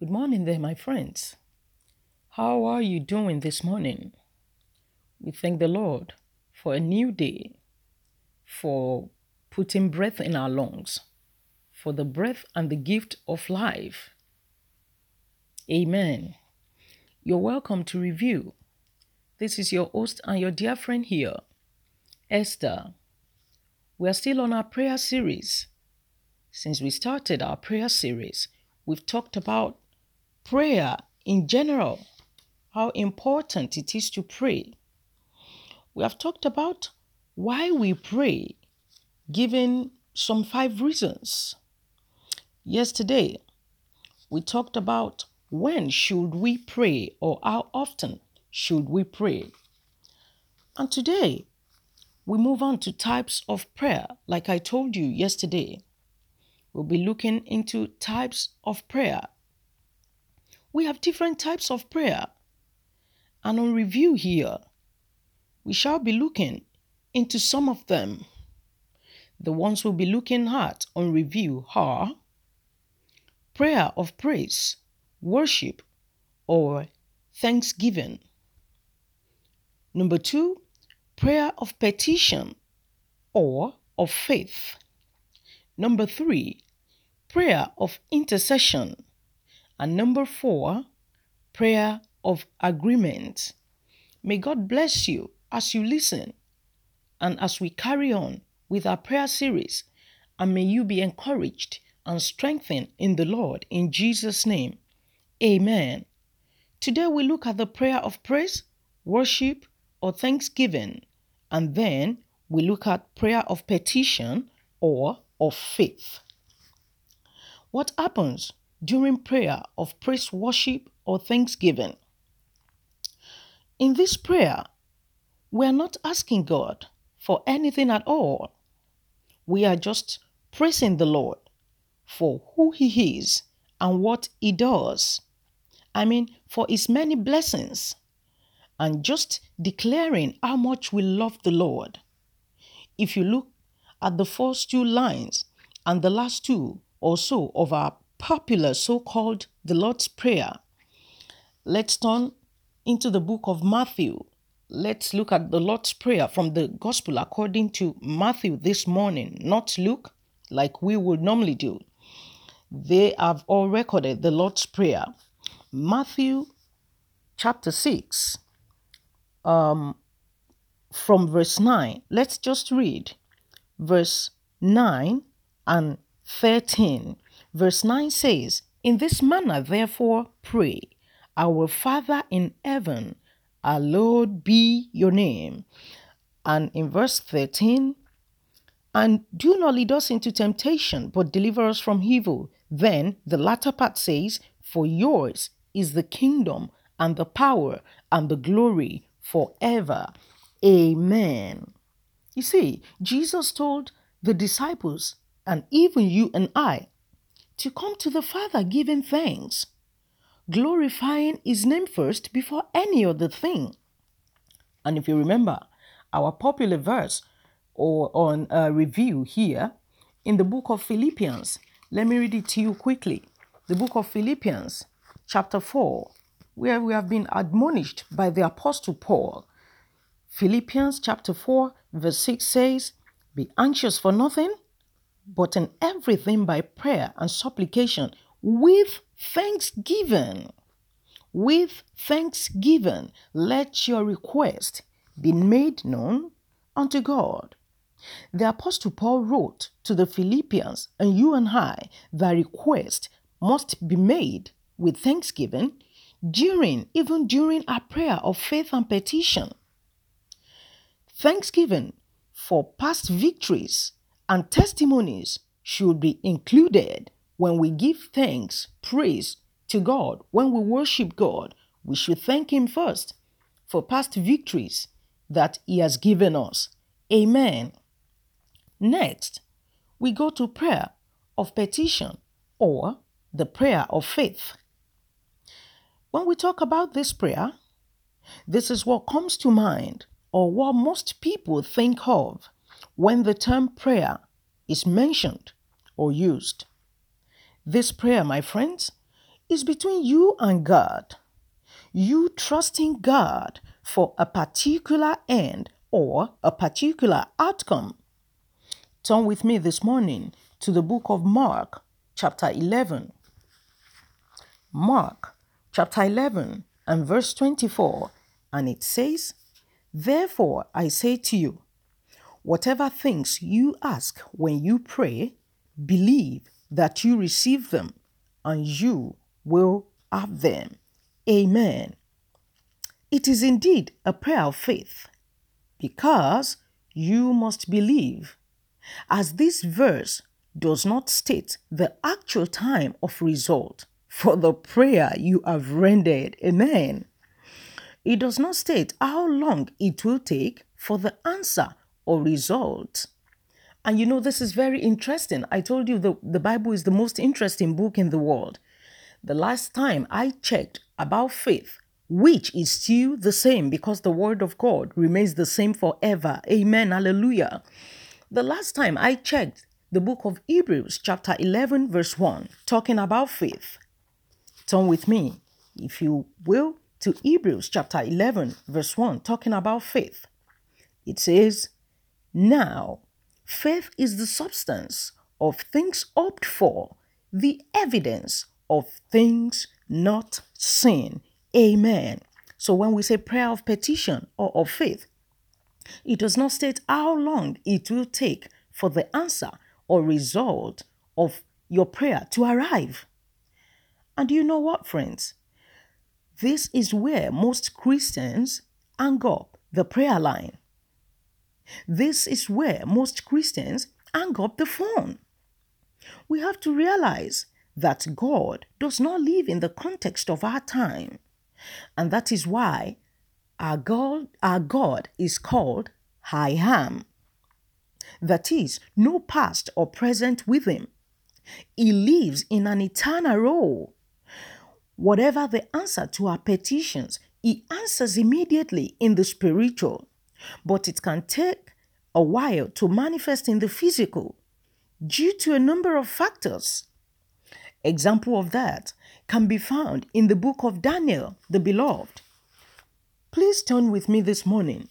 Good morning there, my friends. How are you doing this morning? We thank the Lord for a new day, for putting breath in our lungs, for the breath and the gift of life. Amen. You're welcome to review. This is your host and your dear friend here, Esther. We are still on our prayer series. Since we started our prayer series, we've talked about prayer in general, how important it is to pray. We have talked about why we pray, given some five reasons. Yesterday, we talked about when should we pray or how often should we pray. And today, we move on to types of prayer. Like I told you yesterday, we'll be looking into types of prayer we have different types of prayer. And on review here, we shall be looking into some of them. The ones we'll be looking at on review are prayer of praise, worship, or thanksgiving. Number two, prayer of petition or of faith. Number three, prayer of intercession and number four, prayer of agreement. May God bless you as you listen and as we carry on with our prayer series. And may you be encouraged and strengthened in the Lord in Jesus' name. Amen. Today we look at the prayer of praise, worship, or thanksgiving. And then we look at prayer of petition or of faith. What happens during prayer of praise, worship, or thanksgiving. In this prayer, we are not asking God for anything at all. We are just praising the Lord for who He is and what He does. I mean, for His many blessings, and just declaring how much we love the Lord. If you look at the first two lines and the last two or so of our popular so called the Lord's Prayer. Let's turn into the book of Matthew. Let's look at the Lord's Prayer from the Gospel according to Matthew this morning, not Luke, like we would normally do. They have all recorded the Lord's Prayer. Matthew chapter 6, um, from verse 9. Let's just read verse 9 and 13. Verse 9 says, In this manner, therefore, pray, Our Father in heaven, hallowed be your name. And in verse 13, and do not lead us into temptation, but deliver us from evil. Then the latter part says, For yours is the kingdom and the power and the glory forever. Amen. You see, Jesus told the disciples, and even you and I, to come to the Father giving thanks, glorifying His name first before any other thing. And if you remember our popular verse or on a uh, review here in the book of Philippians, let me read it to you quickly. The book of Philippians, chapter 4, where we have been admonished by the Apostle Paul. Philippians chapter 4, verse 6 says, Be anxious for nothing but in everything by prayer and supplication with thanksgiving. With thanksgiving, let your request be made known unto God. The Apostle Paul wrote to the Philippians and you and I that request must be made with thanksgiving during, even during our prayer of faith and petition. Thanksgiving for past victories and testimonies should be included when we give thanks, praise to God. When we worship God, we should thank Him first for past victories that He has given us. Amen. Next, we go to prayer of petition or the prayer of faith. When we talk about this prayer, this is what comes to mind or what most people think of when the term prayer is mentioned or used. This prayer, my friends, is between you and God. You trusting God for a particular end or a particular outcome. Turn with me this morning to the book of Mark, chapter 11. Mark, chapter 11, and verse 24, and it says, Therefore I say to you, whatever things you ask when you pray, believe that you receive them, and you will have them. Amen. It is indeed a prayer of faith because you must believe. As this verse does not state the actual time of result for the prayer you have rendered. Amen. It does not state how long it will take for the answer or result. And you know, this is very interesting. I told you the, the Bible is the most interesting book in the world. The last time I checked about faith, which is still the same because the word of God remains the same forever. Amen. Hallelujah. The last time I checked the book of Hebrews, chapter 11, verse 1, talking about faith. Turn with me, if you will, to Hebrews chapter 11, verse 1, talking about faith. It says, Now, faith is the substance of things hoped for, the evidence of things not seen. Amen. So when we say prayer of petition or of faith, it does not state how long it will take for the answer or result of your prayer to arrive. And you know what, friends? This is where most Christians hang up the prayer line. This is where most Christians hang up the phone. We have to realize that God does not live in the context of our time. And that is why our God, our God is called I am. That is, no past or present with him. He lives in an eternal role. Whatever the answer to our petitions, he answers immediately in the spiritual, but it can take a while to manifest in the physical due to a number of factors. Example of that can be found in the book of Daniel, the beloved. Please turn with me this morning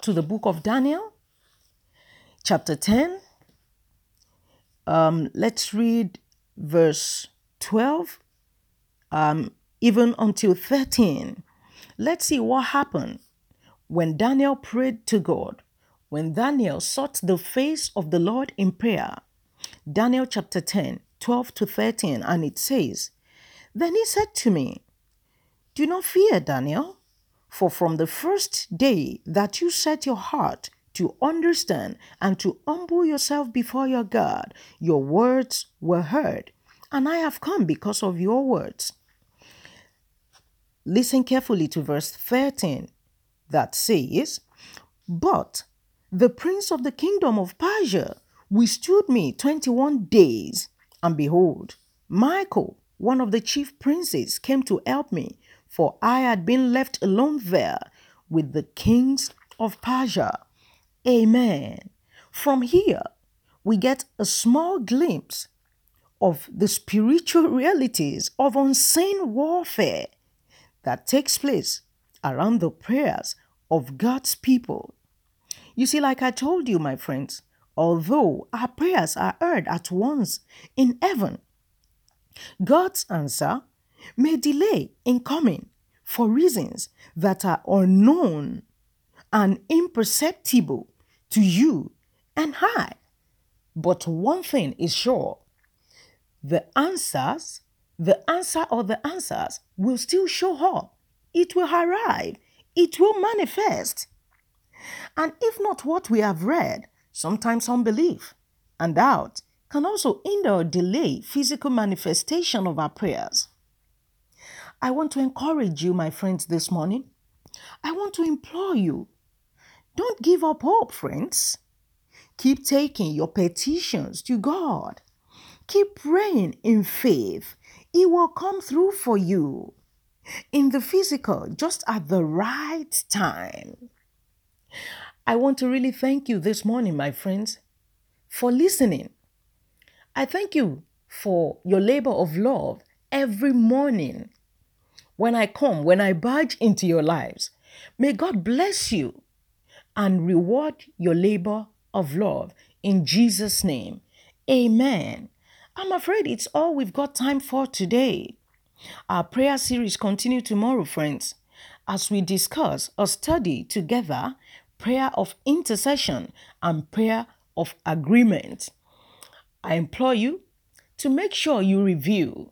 to the book of Daniel, chapter 10. Um, let's read verse 12, um, even until 13. Let's see what happened when Daniel prayed to God, when Daniel sought the face of the Lord in prayer. Daniel chapter 10, 12 to 13, and it says, Then he said to me, Do not fear, Daniel, for from the first day that you set your heart to understand and to humble yourself before your God, your words were heard, and I have come because of your words. Listen carefully to verse 13 that says, But the prince of the kingdom of Persia withstood me 21 days and behold, Michael, one of the chief princes, came to help me, for I had been left alone there with the kings of Persia. Amen. From here, we get a small glimpse of the spiritual realities of unseen warfare that takes place around the prayers of God's people. You see, like I told you, my friends, although our prayers are heard at once in heaven. God's answer may delay in coming for reasons that are unknown and imperceptible to you and I. But one thing is sure the answers, the answer or the answers will still show up. It will arrive. It will manifest. And if not what we have read, Sometimes unbelief and doubt can also hinder or delay physical manifestation of our prayers. I want to encourage you, my friends, this morning. I want to implore you don't give up hope, friends. Keep taking your petitions to God. Keep praying in faith. He will come through for you in the physical just at the right time. I want to really thank you this morning, my friends, for listening. I thank you for your labor of love every morning when I come, when I barge into your lives. May God bless you and reward your labor of love in Jesus' name. Amen. I'm afraid it's all we've got time for today. Our prayer series continue tomorrow, friends, as we discuss or study together prayer of intercession and prayer of agreement. I implore you to make sure you review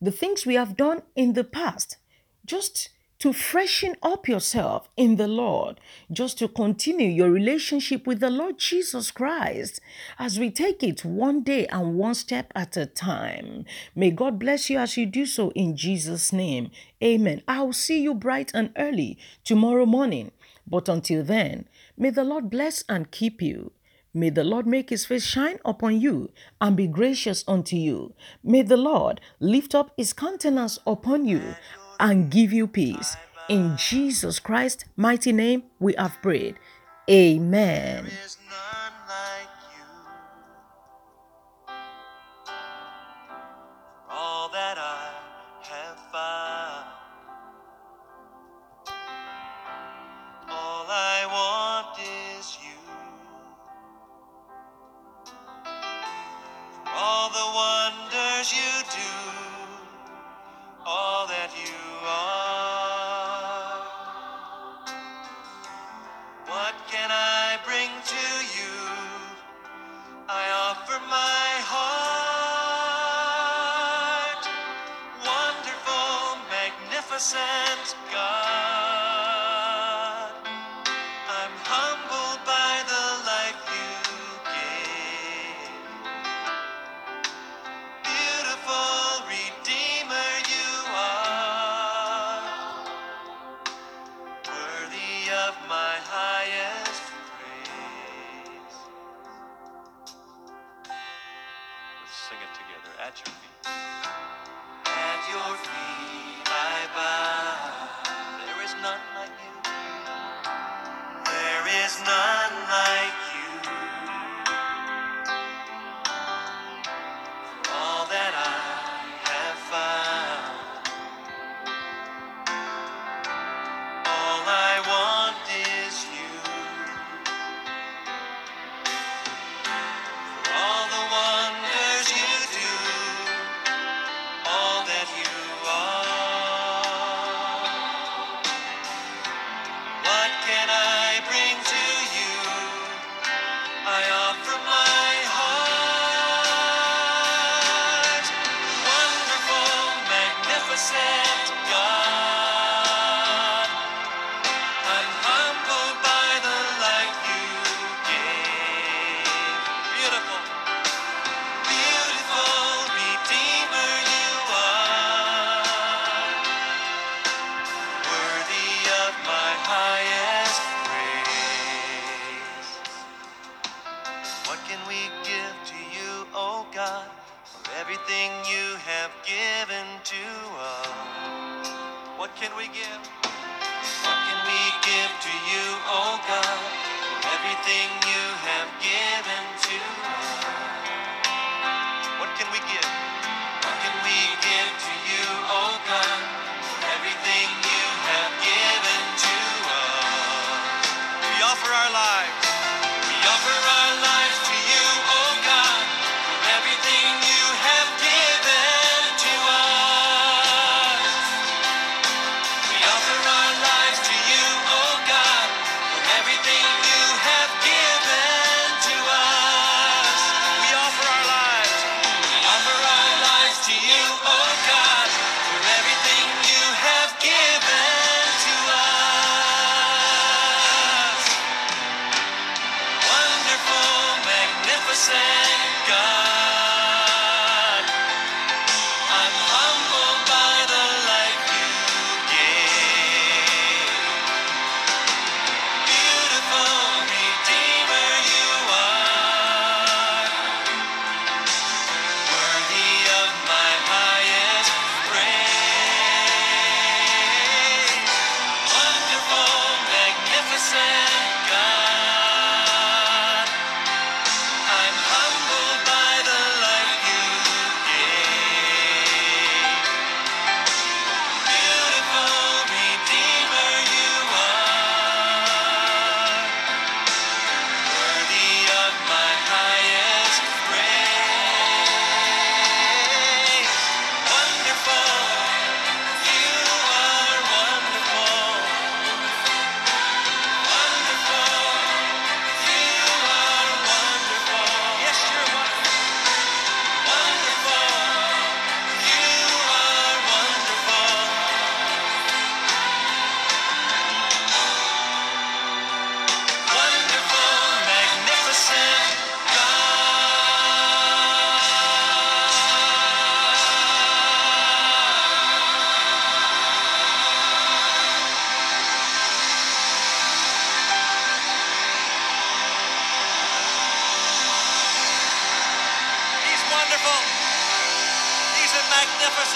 the things we have done in the past, just to freshen up yourself in the Lord, just to continue your relationship with the Lord Jesus Christ as we take it one day and one step at a time. May God bless you as you do so in Jesus' name. Amen. I'll see you bright and early tomorrow morning. But until then, may the Lord bless and keep you. May the Lord make his face shine upon you and be gracious unto you. May the Lord lift up his countenance upon you and give you peace. In Jesus Christ's mighty name, we have prayed. Amen. Magnificent God. I'm humbled by the life you gave. Beautiful Redeemer, you are worthy of my highest praise. Let's sing it together at your feet. At your feet There is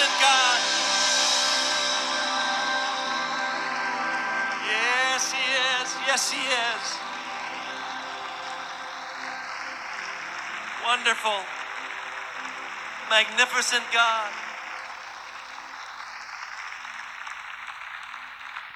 good God. Yes, He is. Yes, He is. Wonderful, magnificent God.